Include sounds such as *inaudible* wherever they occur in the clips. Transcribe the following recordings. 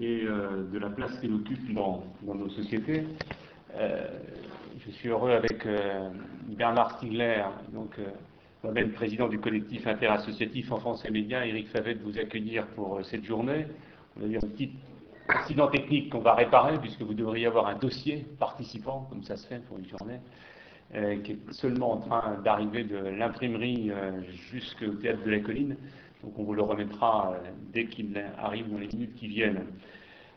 et euh, de la place qu'elle occupe dans, nos sociétés. Euh, je suis heureux avec euh, Bernard Stiegler, donc moi-même président du collectif interassociatif France et Médias, Eric Favet, de vous accueillir pour cette journée. On a eu un petit incident technique qu'on va réparer, puisque vous devriez avoir un dossier participant, comme ça se fait pour une journée, qui est seulement en train d'arriver de l'imprimerie jusqu'au théâtre de la colline. Donc on vous le remettra euh, dès qu'il arrive dans les minutes qui viennent.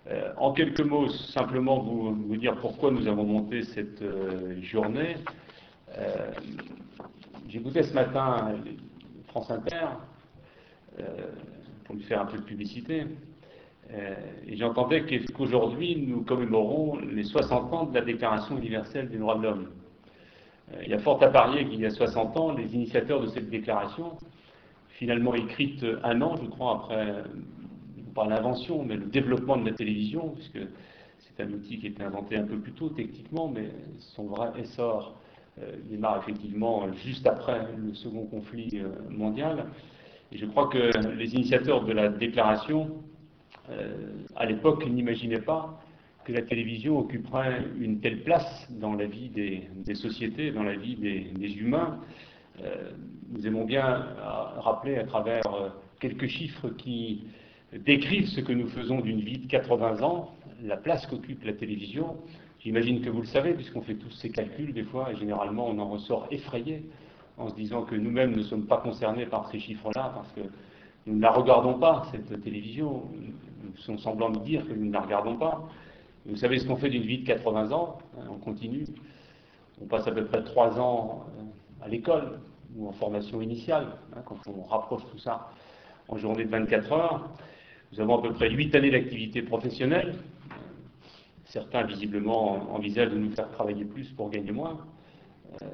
Euh, en quelques mots, simplement vous, dire pourquoi nous avons monté cette euh, journée. J'écoutais ce matin France Inter pour lui faire un peu de publicité. et j'entendais qu'aujourd'hui, nous commémorons les 60 ans de la Déclaration universelle des droits de l'homme. il y a fort à parier qu'il y a 60 ans, les initiateurs de cette déclaration finalement écrite un an, je crois, après, pas l'invention, mais le développement de la télévision, puisque c'est un outil qui a été inventé un peu plus tôt techniquement, mais son vrai essor euh, démarre effectivement juste après le second conflit euh, mondial. Et je crois que les initiateurs de la déclaration, euh, à l'époque, n'imaginaient pas que la télévision occuperait une telle place dans la vie des, sociétés, dans la vie des humains. Euh, nous aimons bien rappeler à travers euh, quelques chiffres qui décrivent ce que nous faisons d'une vie de 80 ans, la place qu'occupe la télévision. J'imagine que vous le savez, puisqu'on fait tous ces calculs des fois, et généralement on en ressort effrayé en se disant que nous-mêmes ne sommes pas concernés par ces chiffres-là, parce que nous ne la regardons pas, cette télévision. Nous sommes semblants de dire que nous ne la regardons pas. Vous savez ce qu'on fait d'une vie de 80 ans hein, On continue. On passe à peu près 3 ans euh, à l'école ou en formation initiale, hein, quand on rapproche tout ça en journée de 24 heures. Nous avons à peu près 8 années d'activité professionnelle. Certains, visiblement, envisagent de nous faire travailler plus pour gagner moins. Euh,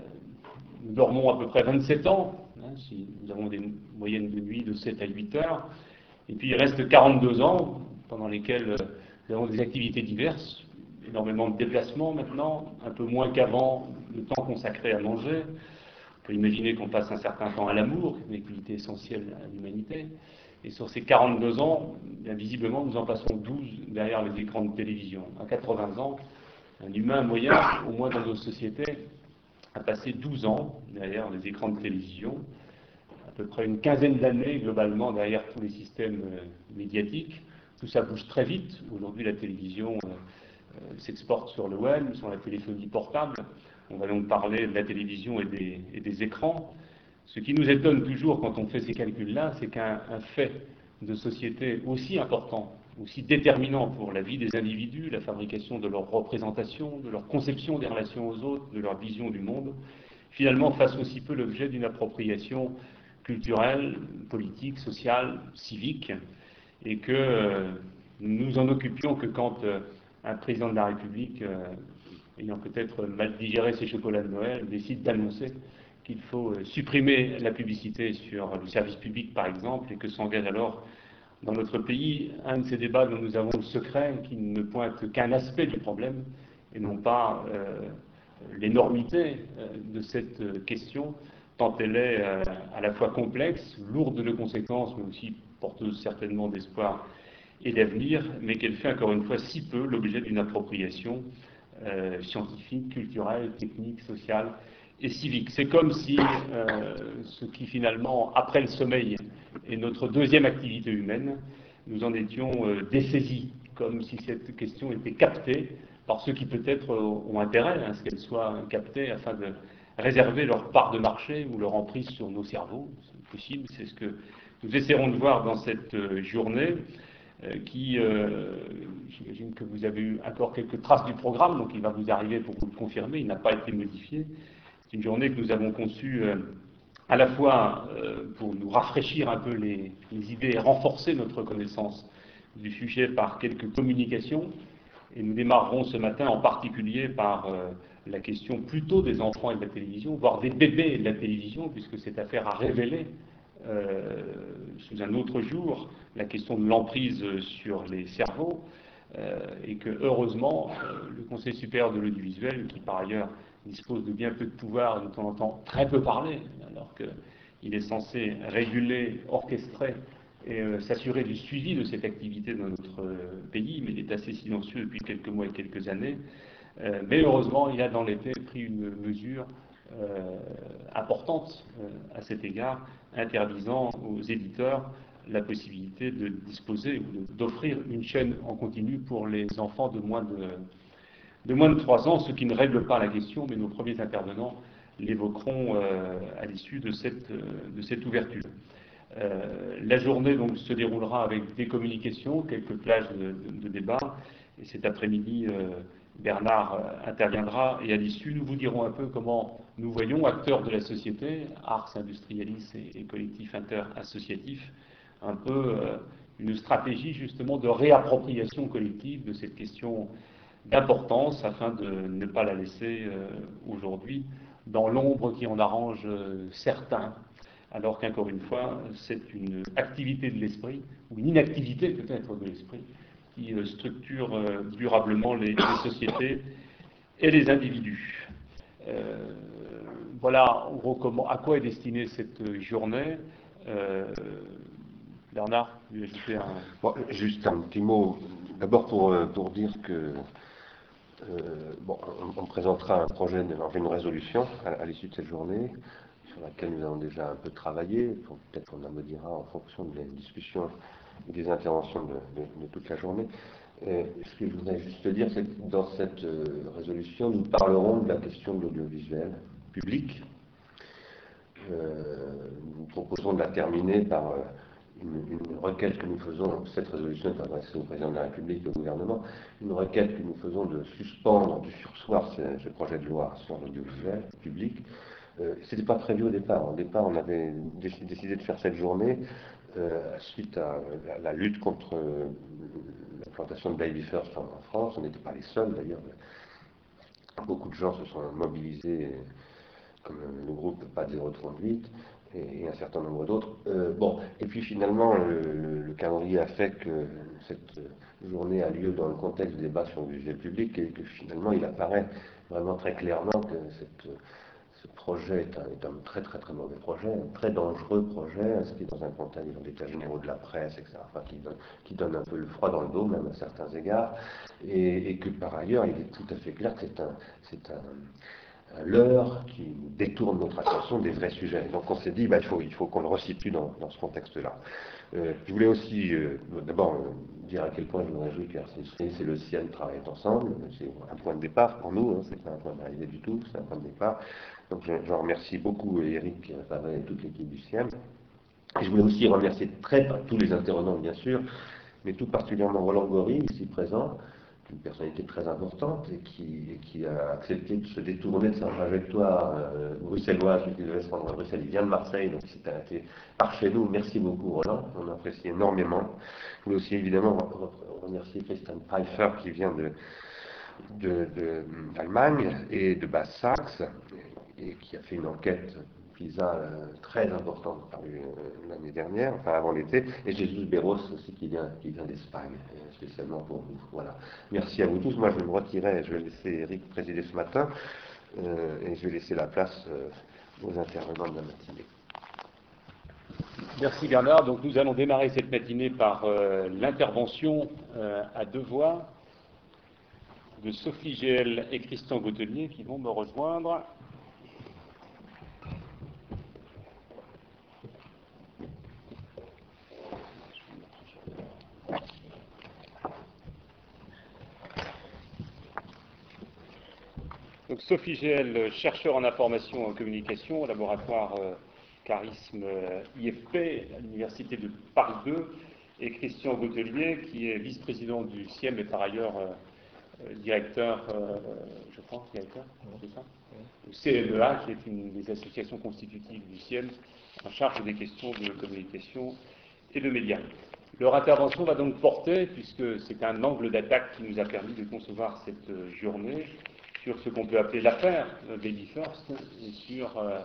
nous dormons à peu près 27 ans, hein, si nous avons des moyennes de nuit de 7 à 8 heures. Et puis il reste 42 ans pendant lesquels euh, nous avons des activités diverses, énormément de déplacements maintenant, un peu moins qu'avant, le temps consacré à manger, on peut imaginer qu'on passe un certain temps à l'amour, une activité essentielle à l'humanité. Et sur ces 42 ans, visiblement, nous en passons 12 derrière les écrans de télévision. À 80 ans, un humain moyen, au moins dans nos sociétés, a passé 12 ans derrière les écrans de télévision, à peu près une quinzaine d'années globalement derrière tous les systèmes euh, médiatiques. Tout ça bouge très vite. Aujourd'hui, la télévision euh, euh, s'exporte sur le web, sur la téléphonie portable. On va donc parler de la télévision et des, écrans. Ce qui nous étonne toujours quand on fait ces calculs-là, c'est qu'un fait de société aussi important, aussi déterminant pour la vie des individus, la fabrication de leur représentation, de leur conception des relations aux autres, de leur vision du monde, finalement fasse aussi peu l'objet d'une appropriation culturelle, politique, sociale, civique, et que euh, nous en occupions que quand euh, un président de la République euh, ayant peut-être mal digéré ses chocolats de Noël, décide d'annoncer qu'il faut euh, supprimer la publicité sur le service public, par exemple, et que s'engage alors dans notre pays un de ces débats dont nous avons le secret, qui ne pointe qu'un aspect du problème, et non pas euh, l'énormité euh, de cette question, tant elle est à la fois complexe, lourde de conséquences, mais aussi porteuse certainement d'espoir et d'avenir, mais qu'elle fait encore une fois si peu l'objet d'une appropriation euh, scientifique, culturelle, technique, sociale et civique. C'est comme si euh, ce qui finalement, après le sommeil, est notre deuxième activité humaine, nous en étions euh, dessaisis, comme si cette question était captée par ceux qui peut-être ont intérêt à ce qu'elle soit captée afin de réserver leur part de marché ou leur emprise sur nos cerveaux. C'est possible, c'est ce que nous essaierons de voir dans cette journée. Euh, qui, euh, j'imagine que vous avez eu encore quelques traces du programme, donc il va vous arriver pour vous le confirmer, il n'a pas été modifié. C'est une journée que nous avons conçue euh, à la fois pour nous rafraîchir un peu les, idées et renforcer notre connaissance du sujet par quelques communications. Et nous démarrerons ce matin en particulier par la question plutôt des enfants et de la télévision, voire des bébés et de la télévision, puisque cette affaire a révélé euh, sous un autre jour la question de l'emprise sur les cerveaux, euh, et que heureusement, euh, le Conseil supérieur de l'audiovisuel, qui par ailleurs dispose de bien peu de pouvoir, dont on entend très peu parler, alors qu'il est censé réguler, orchestrer et s'assurer du suivi de cette activité dans notre pays, est assez silencieux depuis quelques mois et quelques années. mais heureusement, il a dans faits pris une mesure importante à cet égard, interdisant aux éditeurs la possibilité de disposer ou d'offrir une chaîne en continu pour les enfants de moins de, de moins de 3 ans, ce qui ne règle pas la question, mais nos premiers intervenants l'évoqueront euh, à l'issue de cette, euh, de cette ouverture. Euh, la journée donc, se déroulera avec des communications, quelques plages de, débat, et cet après-midi, Bernard interviendra, et à l'issue, nous vous dirons un peu comment nous voyons, acteurs de la société, Ars Industrialis et, et collectifs interassociatifs, un peu une stratégie justement de réappropriation collective de cette question d'importance afin de ne pas la laisser aujourd'hui dans l'ombre qui en arrange euh, certains, alors qu'encore une fois, c'est une activité de l'esprit, ou une inactivité peut-être de l'esprit, qui euh, structure euh, durablement les, sociétés et les individus. Voilà à quoi est destinée cette journée. Bernard, vous ajouter juste un petit mot, d'abord pour, pour dire que euh, on, présentera un projet, une résolution à, l'issue de cette journée, sur laquelle nous avons déjà un peu travaillé. Peut-être qu'on dira en fonction des discussions et des interventions de, toute la journée. Euh, ce que je voudrais juste dire, c'est que dans cette euh, résolution, nous parlerons de la question de l'audiovisuel public. nous proposons de la terminer par une, requête que nous faisons, cette résolution est adressée au président de la République et au gouvernement, une requête que nous faisons de suspendre, de sursoir ce, projet de loi sur l'audiovisuel public. Euh, ce n'était pas prévu au départ. Au départ, on avait décidé de faire cette journée euh, suite à la, lutte contre euh, l'implantation de Baby First en, France. On n'était pas les seuls d'ailleurs. Beaucoup de gens se sont mobilisés, comme le groupe Pas 038 et, un certain nombre d'autres. Euh, bon, et puis finalement, le, calendrier a fait que cette journée a lieu dans le contexte des débats sur le budget public et que finalement, il apparaît vraiment très clairement que ce projet est un, très très très mauvais projet, un très dangereux projet, inscrit dans un contexte d'état généraux de la presse, etc., enfin, qui, donne, un peu le froid dans le dos, même à certains égards, et, et que par ailleurs, il est tout à fait clair que c'est un l'heure qui détourne notre attention des vrais sujets. Donc on s'est dit, bah, il faut, qu'on le resitue dans, ce contexte-là. Euh, je voulais aussi, euh, d'abord, euh, dire à quel point je me réjouis que RCC et le CIEN travaillent ensemble. C'est un point de départ pour nous, hein, c'est pas un point d'arrivée du tout, c'est un point de départ. Donc je, remercie beaucoup Eric Favet et toute l'équipe du CIEM. Et je voulais aussi remercier très tous les intervenants, bien sûr, mais tout particulièrement Roland Gori, ici présent, une personnalité très importante et qui, a accepté de se détourner de sa trajectoire euh, bruxelloise, qui devait se rendre à Bruxelles. Il vient de Marseille, donc c'était par chez nous. Merci beaucoup, Roland. On apprécie énormément. Je voulais aussi évidemment remercier Christian Pfeiffer qui vient de d'Allemagne et de Basse-Saxe et qui a fait une enquête Euh, très importante euh, l'année dernière, enfin avant l'été, et Jésus Béros aussi qui vient, qui vient d'Espagne, euh, spécialement pour vous. Voilà. Merci à vous tous. Moi, je me retirer, je vais laisser Eric présider ce matin, et je vais laisser la place aux intervenants de la matinée. Merci Bernard. Donc nous allons démarrer cette matinée par l'intervention à deux voix de Sophie Gel et Christian Gautelier qui vont me rejoindre. Donc Sophie Gel, chercheur en information et en communication au laboratoire euh, Charisme euh, IFP à l'Université de Paris 2, et Christian Gautelier, qui est vice-président du CIEM et par ailleurs euh, directeur, je crois, directeur, c'est ça? Le CNEA, qui est une des associations constitutives du CIEM, en charge des questions de communication et de médias. Leur intervention va donc porter, puisque c'est un angle d'attaque qui nous a permis de concevoir cette journée, sur ce qu'on peut appeler l'affaire Baby First et sur euh,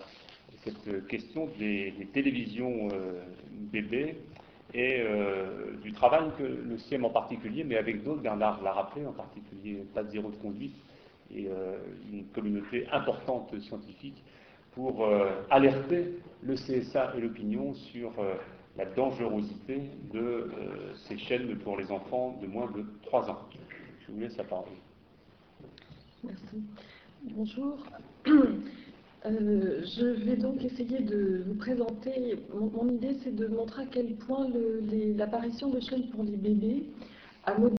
cette question des, télévisions euh, bébés et euh, du travail que le CIEM en particulier, mais avec d'autres, Bernard l'a rappelé, en particulier Pas de zéro de conduite et une communauté importante scientifique pour alerter le CSA et l'opinion sur la dangerosité de ces chaînes pour les enfants de moins de 3 ans. Je vous laisse la parole. Merci. Bonjour. *clears throat* Euh, je vais donc essayer de vous présenter. Mon, idée, c'est de montrer à quel point l'apparition de chaînes pour les bébés a